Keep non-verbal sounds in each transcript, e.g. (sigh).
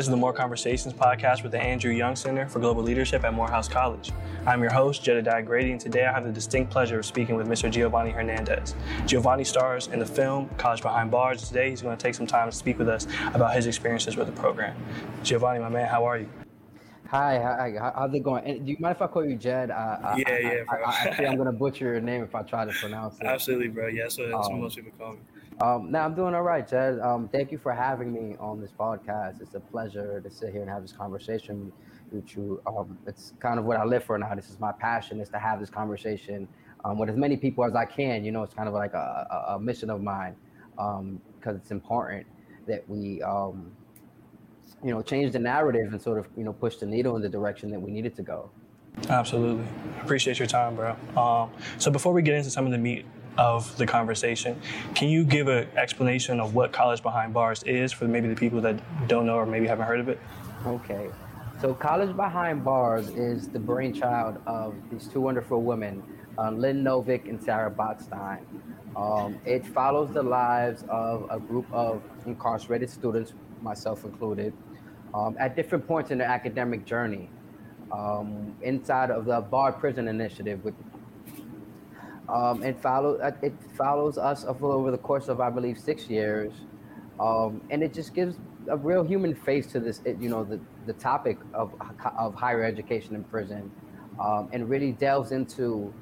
This is the More Conversations podcast with the Andrew Young Center for Global Leadership at Morehouse College. I'm your host, Jedediah Grady, and today I have the distinct pleasure of speaking with Mr. Giovanni Hernandez. Giovanni stars in the film College Behind Bars. Today he's going to take some time to speak with us about his experiences with the program. Giovanni, my man, how are you? Hi, hi, how's it going? And do you mind if I call you Jed? Uh, yeah, I, yeah, bro. I, I, I, am gonna (laughs) butcher your name if I try to pronounce it. Absolutely, bro. Yeah, so that's um, what most people call me. Um, now I'm doing all right, Jed. Um, thank you for having me on this podcast. It's a pleasure to sit here and have this conversation with you. Um, it's kind of what I live for now. This is my passion is to have this conversation um, with as many people as I can. You know, it's kind of like a, a, a mission of mine because um, it's important that we um, you know, change the narrative and sort of, you know, push the needle in the direction that we needed to go. Absolutely. Appreciate your time, bro. So before we get into some of the meat of the conversation, can you give an explanation of what College Behind Bars is for maybe the people that don't know or maybe haven't heard of it? Okay. So College Behind Bars is the brainchild of these two wonderful women, uh, Lynn Novick and Sarah Botstein. Um, it follows the lives of a group of incarcerated students, myself included, um, at different points in their academic journey um, inside of the Bard Prison Initiative. Um, it, follow, uh, it follows us over the course of, I believe, six years. Um, and it just gives a real human face to this, you know, the, the topic of, of higher education in prison um, and really delves into,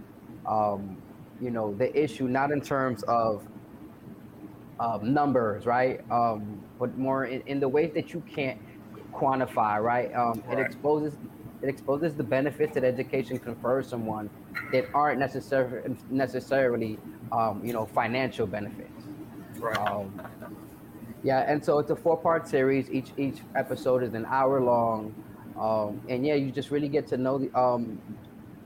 um, you know, the issue, not in terms of numbers, right? but more in, in the ways that you can't quantify, right? Um, right. It exposes it exposes the benefits that education confers someone that aren't necessarily necessarily um, you know financial benefits. Right. Um, yeah, and so it's a four part series. Each each episode is an hour long, um, and yeah, you just really get to know the, um,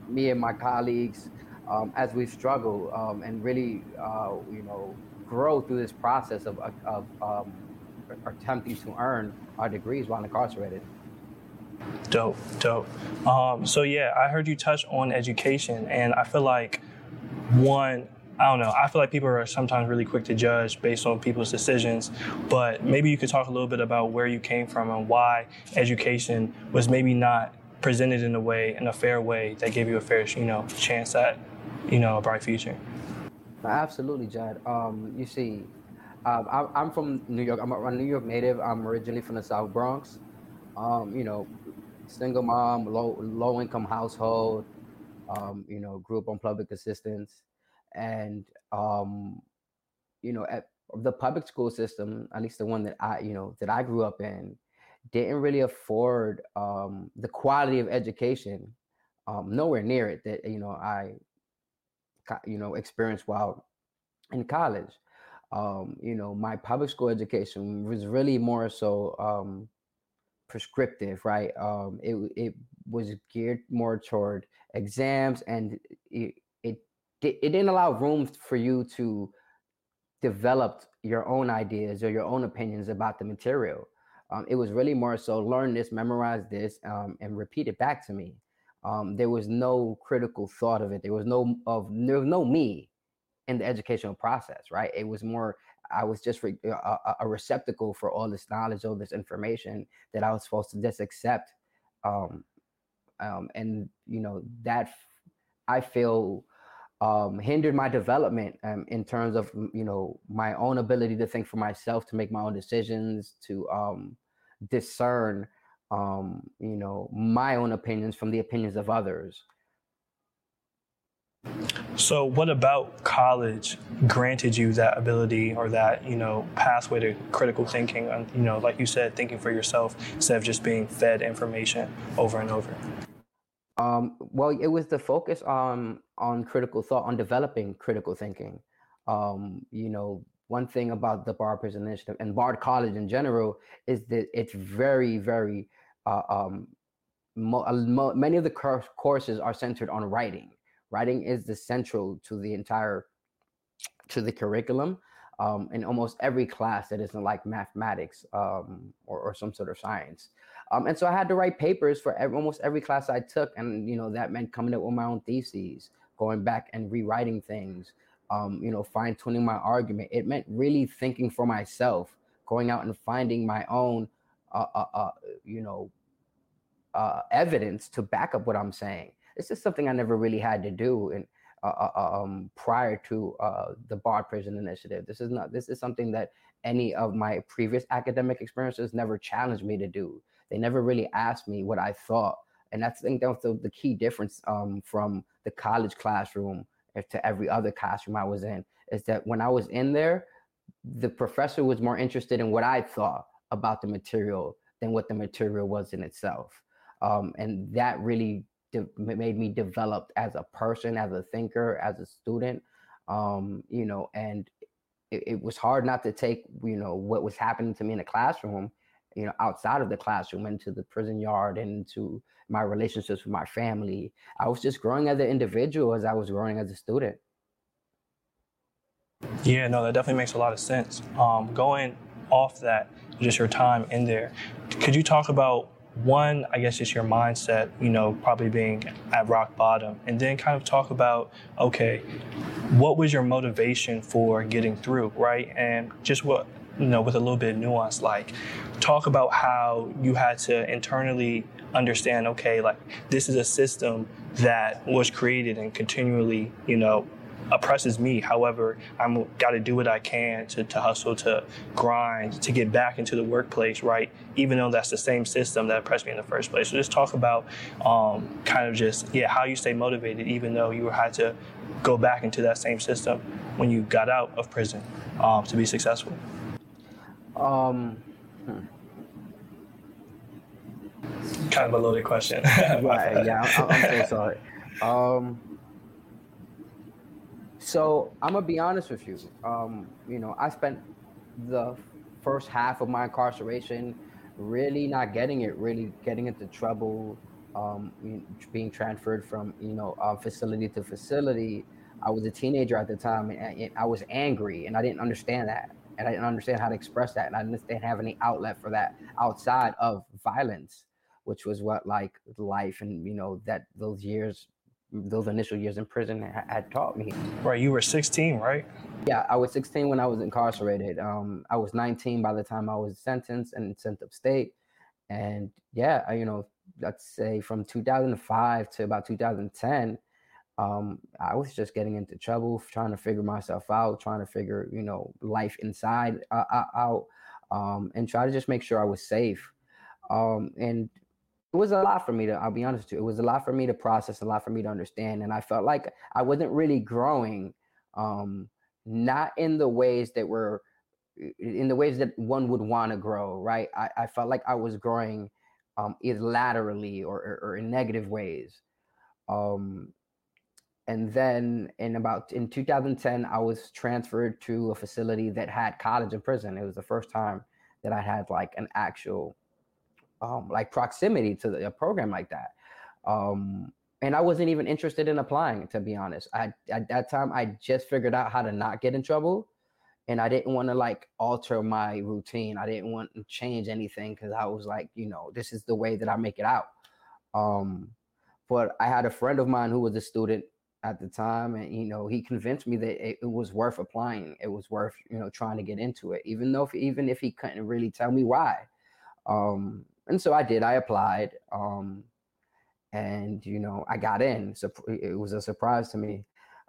me and my colleagues um, as we struggle um, and really uh, you know grow through this process of of um, attempting to earn our degrees while incarcerated. Dope, dope. Um, so yeah, I heard you touch on education, and I feel like one, I don't know. I feel like people are sometimes really quick to judge based on people's decisions, but maybe you could talk a little bit about where you came from and why education was maybe not presented in a way, in a fair way that gave you a fair, you know, chance at, you know, a bright future. Absolutely, Jad. Um, you see, um, I, am from New York. I'm a New York native. I'm originally from the South Bronx. Um, you know, single mom, low low income household. Um, you know, grew up on public assistance, and um, you know, at the public school system, at least the one that I, you know, that I grew up in, didn't really afford um, the quality of education, um, nowhere near it that you know I, you know, experienced while in college um, you know, my public school education was really more so um, prescriptive, right? Um, it it was geared more toward exams, and it, it it didn't allow room for you to develop your own ideas or your own opinions about the material. Um, it was really more so learn this, memorize this, um, and repeat it back to me. Um, there was no critical thought of it. There was no of there was no me in the educational process, right? It was more, I was just re- a, a, receptacle for all this knowledge, all this information that I was supposed to just accept. Um, um, and, you know, that I feel um, hindered my development um, in terms of, you know, my own ability to think for myself, to make my own decisions, to um, discern, um, you know, my own opinions from the opinions of others. So, what about college granted you that ability or that you know pathway to critical thinking? You know, like you said, thinking for yourself instead of just being fed information over and over. Um, well, it was the focus on on critical thought, on developing critical thinking. Um, you know, one thing about the Bard Prison Initiative and Bard College in general is that it's very, very uh, um, mo- mo- many of the courses are centered on writing writing is the central to the entire to the curriculum um, in almost every class that isn't like mathematics um, or, or, some sort of science. Um, and so I had to write papers for every, almost every class I took, and you know that meant coming up with my own theses, going back and rewriting things, um, you know, fine tuning my argument. It meant really thinking for myself, going out and finding my own uh, uh, uh you know uh, evidence to back up what I'm saying. This is something I never really had to do and uh, uh, uh, um, prior to uh, the Bard Prison Initiative. This is not. This is something that any of my previous academic experiences never challenged me to do. They never really asked me what I thought, and that's I think that's the, the key difference um, from the college classroom to every other classroom I was in. Is that when I was in there, the professor was more interested in what I thought about the material than what the material was in itself, um, and that really de- made me develop as a person, as a thinker, as a student. Um, you know, and it, it, was hard not to take, you know, what was happening to me in the classroom, you know, outside of the classroom into the prison yard and into my relationships with my family. I was just growing as an individual as I was growing as a student. Yeah, no, that definitely makes a lot of sense. Um, going off that, just your time in there, could you talk about one, I guess, just your mindset, you know, probably being at rock bottom, and then kind of talk about, okay, what was your motivation for getting through, right? And just what, you know, with a little bit of nuance, like talk about how you had to internally understand, okay, like this is a system that was created and continually, you know, oppresses me. However, I'm got to do what I can to, to hustle, to grind, to get back into the workplace, right? Even though that's the same system that oppressed me in the first place. So just talk about um, kind of just, yeah, how you stay motivated, even though you had to go back into that same system when you got out of prison um, to be successful. Um, hmm. Kind of a loaded question. (laughs) right, yeah, I'm, I'm so sorry. Um, so I'm gonna be honest with you. Um, you know, I spent the first half of my incarceration really not getting it, really getting into trouble, um, being transferred from you know uh, facility to facility. I was a teenager at the time, and, I was angry, and I didn't understand that, and I didn't understand how to express that, and I didn't have any outlet for that outside of violence, which was what like life and you know that those years those initial years in prison had taught me. Right, you were 16, right? Yeah, I was 16 when I was incarcerated. Um, I was 19 by the time I was sentenced and sent upstate. And yeah, I, you know, let's say from 2005 to about 2010, um, I was just getting into trouble, trying to figure myself out, trying to figure, you know, life inside uh, uh out, um, and try to just make sure I was safe. Um, and it was a lot for me to i'll be honest with you it was a lot for me to process a lot for me to understand and i felt like i wasn't really growing um not in the ways that were in the ways that one would want to grow right? I, I felt like i was growing um either laterally or, or, or in negative ways um and then in about in 2010 i was transferred to a facility that had college and prison. It was the first time that i had like an actual um, like proximity to the, a program like that. Um, and I wasn't even interested in applying, to be honest. I at that time I just figured out how to not get in trouble, and I didn't want to like alter my routine. I didn't want to change anything because I was like, you know, this is the way that I make it out. Um, but I had a friend of mine who was a student at the time, and you know, he convinced me that it, it was worth applying. It was worth you know trying to get into it, even though if, even if he couldn't really tell me why. Um, and so I did. I applied, um, and you know, I got in. So it was a surprise to me.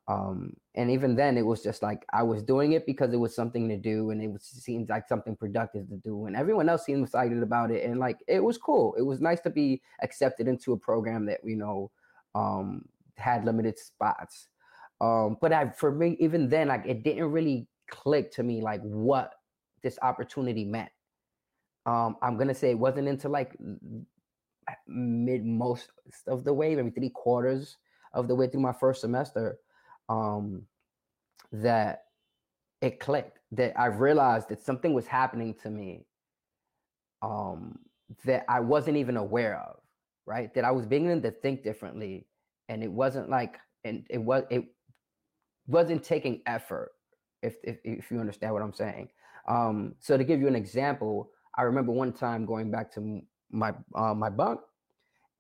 Um, and even then, it was just like I was doing it because it was something to do, and it was seemed like something productive to do, and everyone else seemed excited about it, and like it was cool. It was nice to be accepted into a program that you know um, had limited spots. Um, but I, for me, even then, like it didn't really click to me like what this opportunity meant. Um, I'm gonna say it wasn't until like mid most of the way, maybe three quarters of the way through my first semester, um, that it clicked. That I realized that something was happening to me um, that I wasn't even aware of. Right, that I was beginning to think differently, and it wasn't like, and it was it wasn't taking effort. If if, if you understand what I'm saying. Um, so to give you an example, I remember one time going back to my uh, my bunk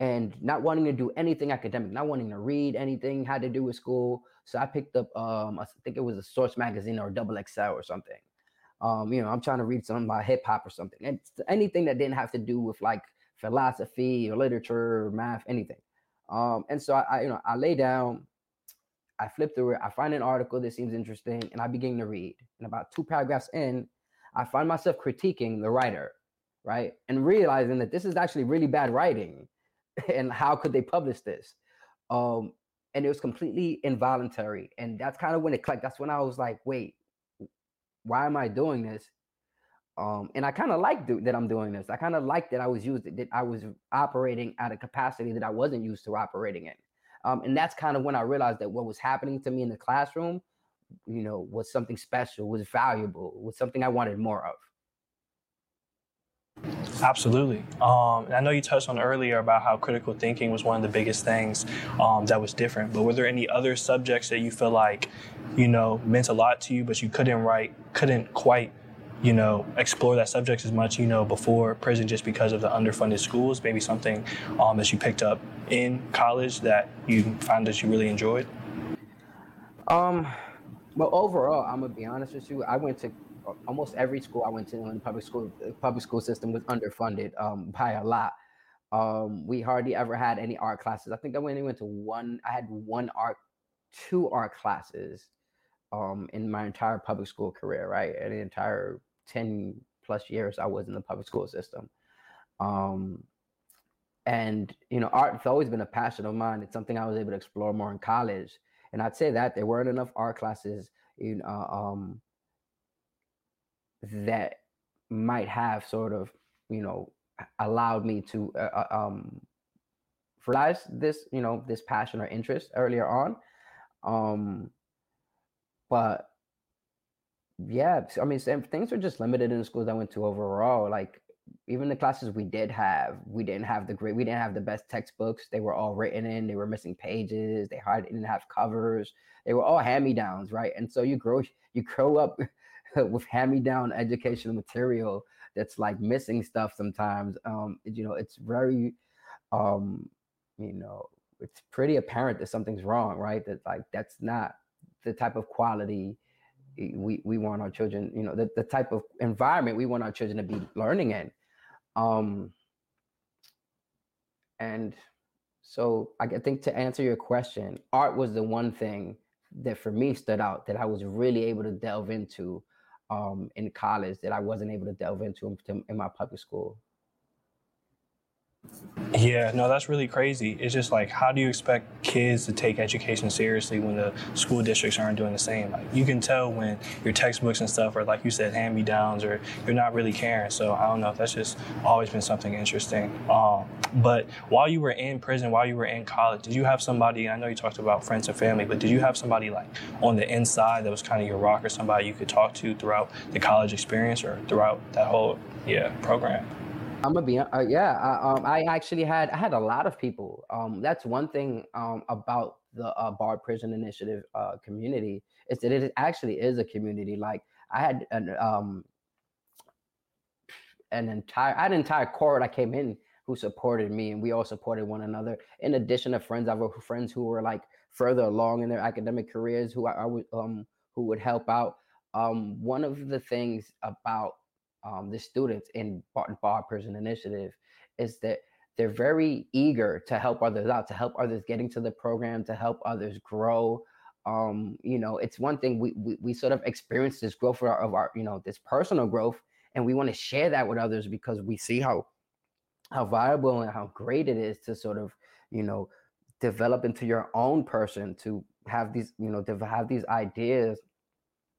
and not wanting to do anything academic, not wanting to read anything had to do with school. So I picked up, um, I think it was a Source magazine or Double XL or something. Um, you know, I'm trying to read something about hip hop or something, and anything that didn't have to do with like philosophy or literature or math, anything. Um, and so I, I, you know, I lay down, I flip through it, I find an article that seems interesting, and I begin to read. And about two paragraphs in, I find myself critiquing the writer, right, and realizing that this is actually really bad writing, (laughs) and how could they publish this? Um, and it was completely involuntary, and that's kind of when it clicked. That's when I was like, wait, why am I doing this? Um, and I kind of like that I'm doing this. I kind of like that I was used that I was operating at a capacity that I wasn't used to operating in. Um, and that's kind of when I realized that what was happening to me in the classroom, you know, was something special, was valuable, was something I wanted more of. Absolutely. Um, I know you touched on earlier about how critical thinking was one of the biggest things um, that was different. But were there any other subjects that you feel like, you know, meant a lot to you, but you couldn't write, couldn't quite you know, explore that subject as much, you know, before prison just because of the underfunded schools? Maybe something um, that you picked up in college that you found that you really enjoyed? Um, well, overall, I'm gonna be honest with you. I went to almost every school I went to in the public school. The public school system was underfunded um, by a lot. Um, we hardly ever had any art classes. I think I only went to one. I had one art, two art classes um, in my entire public school career. Right, and the entire 10 plus years I was in the public school system. Um, and you know, art has always been a passion of mine. It's something I was able to explore more in college. And I'd say that there weren't enough art classes, you know, um, that might have sort of, you know, allowed me to uh, uh um, realize this, you know, this passion or interest earlier on. Um, but yeah, I mean, things were just limited in the schools I went to overall. Like even the classes we did have, we didn't have the great, we didn't have the best textbooks. They were all written in, they were missing pages, they hardly didn't have covers. They were all hand-me-downs, right? And so you grow, you grow up (laughs) with hand-me-down educational material that's like missing stuff sometimes. Um, you know, it's very, um, you know, it's pretty apparent that something's wrong, right? That like that's not the type of quality we we want our children, you know, the, the type of environment we want our children to be learning in. Um, and so I think to answer your question, art was the one thing that for me stood out that I was really able to delve into um, in college that I wasn't able to delve into in, in my public school. Yeah, no, that's really crazy. It's just like, how do you expect kids to take education seriously when the school districts aren't doing the same? Like, you can tell when your textbooks and stuff are, like you said, hand me downs, or you're not really caring. So, I don't know. That's just always been something interesting. Um, but while you were in prison, while you were in college, did you have somebody? I know you talked about friends and family, but did you have somebody like on the inside that was kind of your rock or somebody you could talk to throughout the college experience or throughout that whole yeah program? I'm gonna be uh, yeah. I, um, I actually had I had a lot of people. Um, that's one thing um, about the uh, Prison Initiative uh, community is that it actually is a community. Like I had an um an entire I had an entire cohort I came in who supported me, and we all supported one another. In addition to friends, I have friends who were like further along in their academic careers who I, I would um who would help out. Um, one of the things about um, the students in Barton Bard Prison Initiative is that they're very eager to help others out, to help others getting to the program, to help others grow. Um, you know, it's one thing we, we, we sort of experience this growth of our, of our, you know, this personal growth, and we want to share that with others because we see how how viable and how great it is to sort of, you know, develop into your own person, to have these, you know, to have these ideas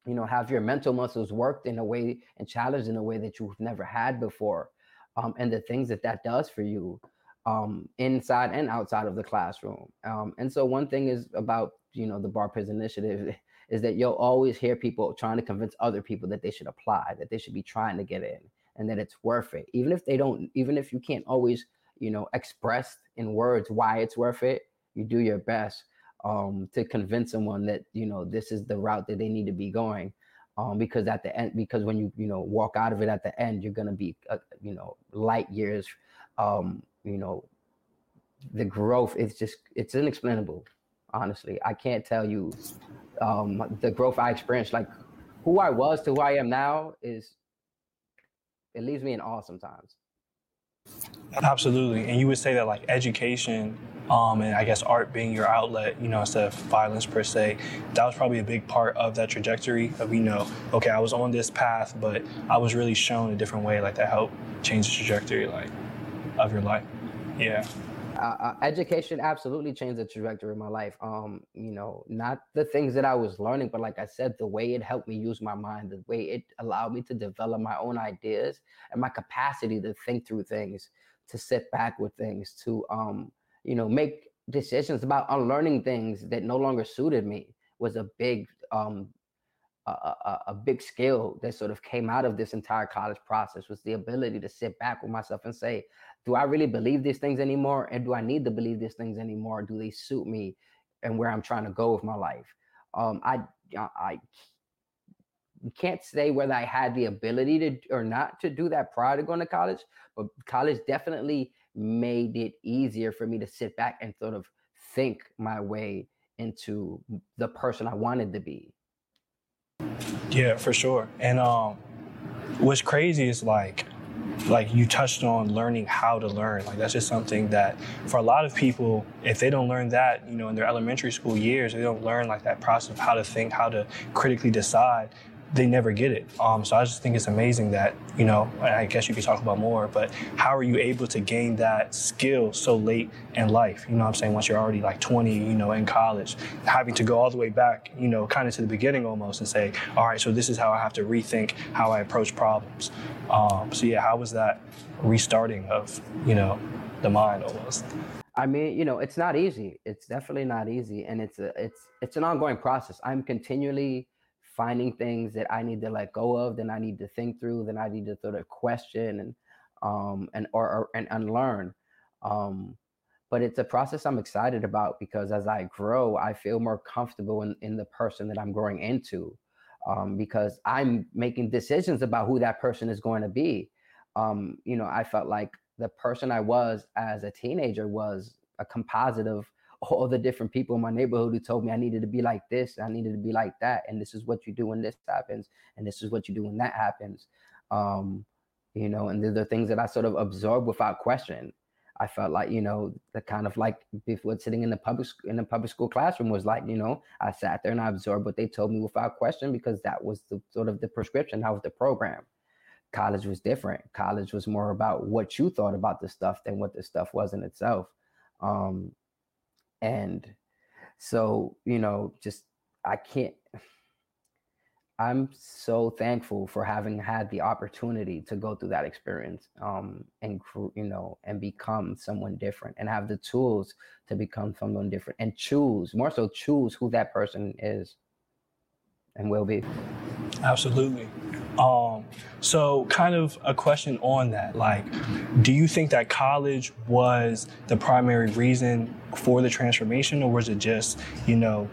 you know have your mental muscles worked in a way and challenged in a way that you've never had before um, and the things that that does for you um, inside and outside of the classroom. Um, and so one thing is about you know the Bard Prison Initiative (laughs) is that you'll always hear people trying to convince other people that they should apply that they should be trying to get in and that it's worth it. Even if they don't even if you can't always you know express in words why it's worth it you do your best um, to convince someone that you know this is the route that they need to be going. Um, because at the end, because when you you know walk out of it at the end, you're gonna be uh, you know light years. Um, you know, the growth is just it's inexplainable. Honestly, I can't tell you um, the growth I experienced. Like who I was to who I am now is it leaves me in awe sometimes. Absolutely. And you would say that like education um, and I guess art being your outlet, you know, instead of violence per se, that was probably a big part of that trajectory of, you know, okay, I was on this path, but I was really shown a different way, like that helped change the trajectory, like, of your life. Yeah. Uh, uh, education absolutely changed the trajectory of my life. Um, you know, not the things that I was learning, but like I said, the way it helped me use my mind, the way it allowed me to develop my own ideas and my capacity to think through things, to sit back with things, to um, you know, make decisions about unlearning things that no longer suited me was a big um a, a, a, big skill that sort of came out of this entire college process was the ability to sit back with myself and say, do I really believe these things anymore? And do I need to believe these things anymore? Do they suit me and where I'm trying to go with my life? Um, I, I can't say whether I had the ability to or not to do that prior to going to college, but college definitely made it easier for me to sit back and sort of think my way into the person I wanted to be. Yeah, for sure. And um, what's crazy is like like you touched on learning how to learn like that's just something that for a lot of people if they don't learn that you know in their elementary school years they don't learn like that process of how to think how to critically decide they never get it. Um, so I just think it's amazing that, you know, I guess you could talk about more, but how are you able to gain that skill so late in life? You know what I'm saying? Once you're already like 20, you know, in college, having to go all the way back, you know, kind of to the beginning almost and say, all right, so this is how I have to rethink how I approach problems. Um, so yeah, how was that restarting of, you know, the mind almost? I mean, you know, it's not easy. It's definitely not easy, and it's a, it's it's an ongoing process. I'm continually finding things that I need to let go of, then I need to think through, then I need to sort of question and um and or, or and unlearn. Um, but it's a process I'm excited about because as I grow, I feel more comfortable in, in the person that I'm growing into. Um, because I'm making decisions about who that person is going to be. Um, you know, I felt like the person I was as a teenager was a composite of all the different people in my neighborhood who told me I needed to be like this, I needed to be like that, and this is what you do when this happens, and this is what you do when that happens. Um, you know, and they're the things that I sort of absorb without question. I felt like, you know, the kind of like before sitting in the public in the public school classroom was like, you know, I sat there and I absorbed what they told me without question because that was the sort of the prescription, that was the program. College was different. College was more about what you thought about the stuff than what the stuff was in itself. Um, and so, you know, just I can't I'm so thankful for having had the opportunity to go through that experience um, and you know and become someone different and have the tools to become someone different and choose more so choose who that person is and will be. Absolutely. Um, so, kind of a question on that. Like, do you think that college was the primary reason for the transformation, or was it just, you know,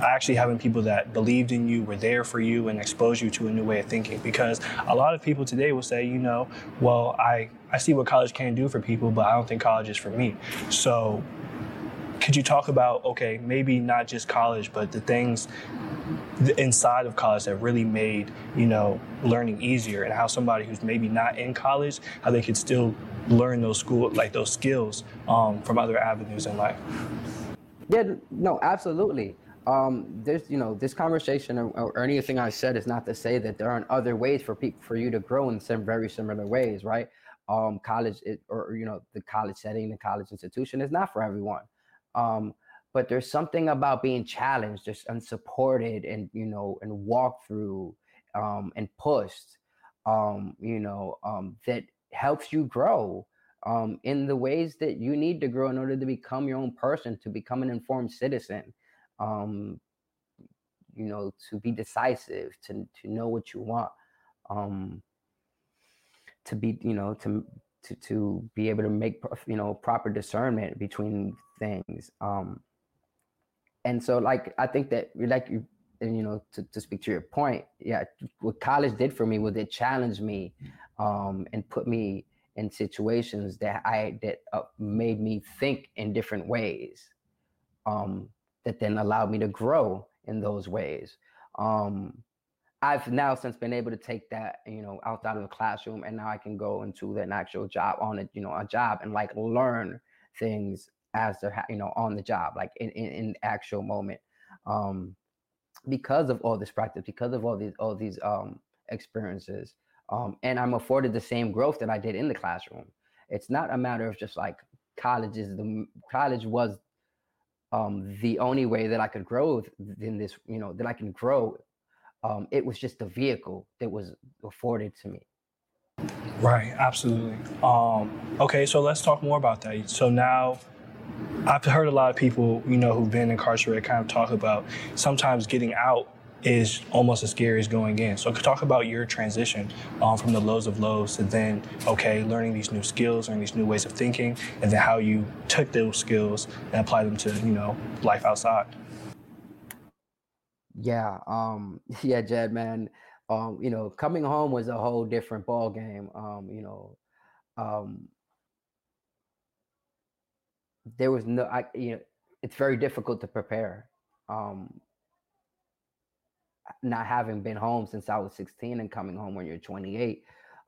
actually having people that believed in you, were there for you, and exposed you to a new way of thinking? Because a lot of people today will say, you know, well, I, I see what college can do for people, but I don't think college is for me. So, could you talk about okay maybe not just college but the things inside of college that really made you know learning easier and how somebody who's maybe not in college how they could still learn those school like those skills um, from other avenues in life? Yeah no absolutely. Um, there's you know this conversation or, or, anything i said is not to say that there aren't other ways for people for you to grow in some very similar ways right? Um, college it, or you know the college setting the college institution is not for everyone um, but there's something about being challenged, just unsupported, and you know, and walked through, um, and pushed, um, you know, um, that helps you grow um, in the ways that you need to grow in order to become your own person, to become an informed citizen, um, you know, to be decisive, to to know what you want, um, to be, you know, to to to be able to make you know proper discernment between things um and so like i think that like you and you know to, to speak to your point yeah what college did for me was it challenged me um and put me in situations that i that uh, made me think in different ways um that then allowed me to grow in those ways. Um I've now since been able to take that, you know, outside of the classroom, and now I can go into an actual job on it, you know, a job and like learn things as they're, you know, on the job, like in in, in actual moment, um, because of all this practice, because of all these all these um experiences, um, and I'm afforded the same growth that I did in the classroom. It's not a matter of just like college is the college was um the only way that I could grow in this, you know, that I can grow um, it was just the vehicle that was afforded to me. Right, absolutely. Um, okay, so let's talk more about that. So now, I've heard a lot of people, you know, who've been incarcerated, kind of talk about sometimes getting out is almost as scary as going in. So talk about your transition um, from the lows of lows to then, okay, learning these new skills, learning these new ways of thinking, and then how you took those skills and applied them to, you know, life outside. Yeah, um, (laughs) yeah, Jed, man. Um, you know, coming home was a whole different ball game. Um, you know, um, there was no, I, you know, it's very difficult to prepare. Um, not having been home since I was 16 and coming home when you're 28,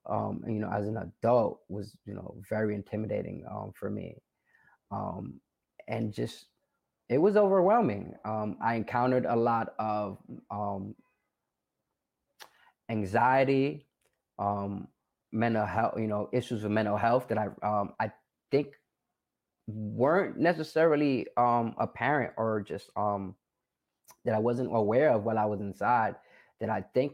um, you know, as an adult was, you know, very intimidating um, for me. Um, and just it was overwhelming. Um, I encountered a lot of um, anxiety, um, mental health, you know, issues with mental health that I um, I think weren't necessarily um, apparent or just um, that I wasn't aware of while I was inside. That I think,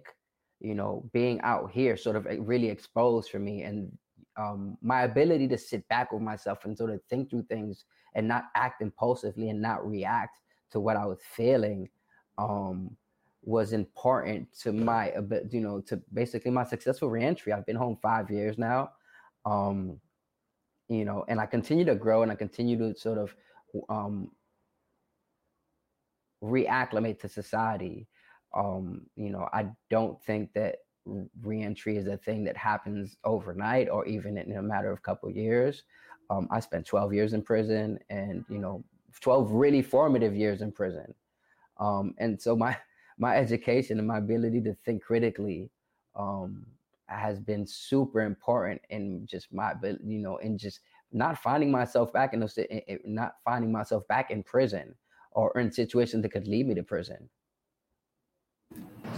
you know, being out here sort of really exposed for me and um, my ability to sit back with myself and sort of think through things and not act impulsively and not react to what I was feeling um, was important to my you know to basically my successful reentry. I've been home five years now, um, you know, and I continue to grow and I continue to sort of um, reacclimate to society. Um, you know, I don't think that reentry is a thing that happens overnight or even in a matter of couple years. Um, I spent 12 years in prison and, you know, 12 really formative years in prison. Um, and so my, my education and my ability to think critically um, has been super important in just my, you know, in just not finding myself back in those, not finding myself back in prison or in situations that could lead me to prison.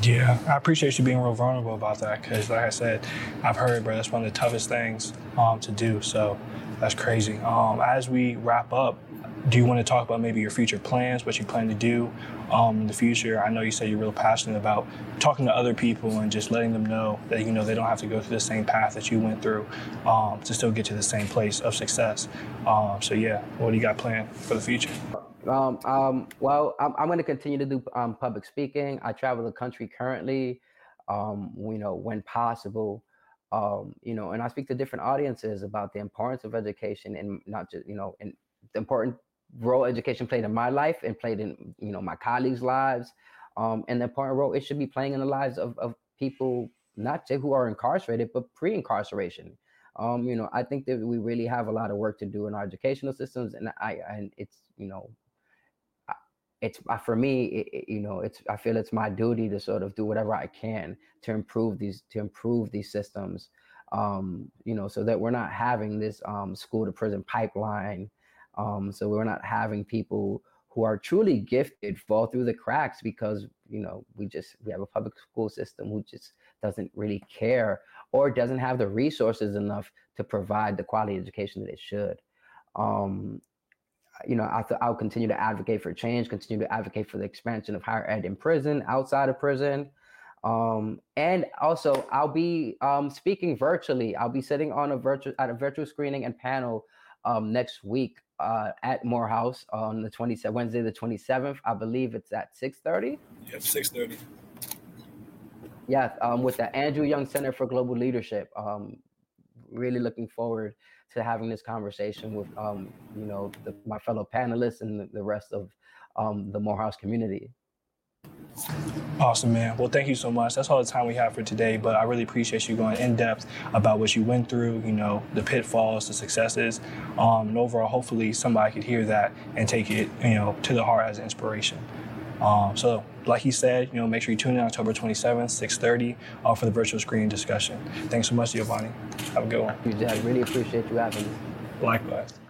Yeah, I appreciate you being real vulnerable about that because, like I said, I've heard, bro, that's one of the toughest things um, to do. So that's crazy. Um, as we wrap up, do you want to talk about maybe your future plans, what you plan to do um, in the future? I know you said you're real passionate about talking to other people and just letting them know that you know they don't have to go through the same path that you went through um, to still get to the same place of success. Um, so yeah, what do you got planned for the future? Um, um, well, I'm, I'm going to continue to do um, public speaking. I travel the country currently, um, you know, when possible um, you know, and I speak to different audiences about the importance of education and not just, you know, and the important role education played in my life and played in, you know, my colleagues' lives, um, and the important role it should be playing in the lives of, of people, not who are incarcerated, but pre-incarceration. Um, you know, I think that we really have a lot of work to do in our educational systems, and I and it's you know it's uh, for me it, you know it's i feel it's my duty to sort of do whatever i can to improve these to improve these systems um you know so that we're not having this um school to prison pipeline um so we're not having people who are truly gifted fall through the cracks because you know we just we have a public school system who just doesn't really care or doesn't have the resources enough to provide the quality education that it should um you know, I th- I'll continue to advocate for change, continue to advocate for the expansion of higher ed in prison, outside of prison. Um, and also, I'll be um, speaking virtually. I'll be sitting on a virtual at a virtual screening and panel um, next week uh, at Morehouse on the 27th, Wednesday the 27th. I believe it's at 6:30. Yeah, 6:30. Yeah, um, with the Andrew Young Center for Global Leadership. Um, really looking forward to having this conversation with um, you know the, my fellow panelists and the, the rest of um, the Morehouse community. Awesome, man. Well, thank you so much. That's all the time we have for today, but I really appreciate you going in depth about what you went through, you know, the pitfalls, the successes. Um, and overall, hopefully somebody could hear that and take it, you know, to the heart as inspiration. Um, so like he said, you know, make sure you tune in October 27th, 6:30, uh, for the virtual screening discussion. Thanks so much, Giovanni. Have a good one. You. Really appreciate you having me. Likewise.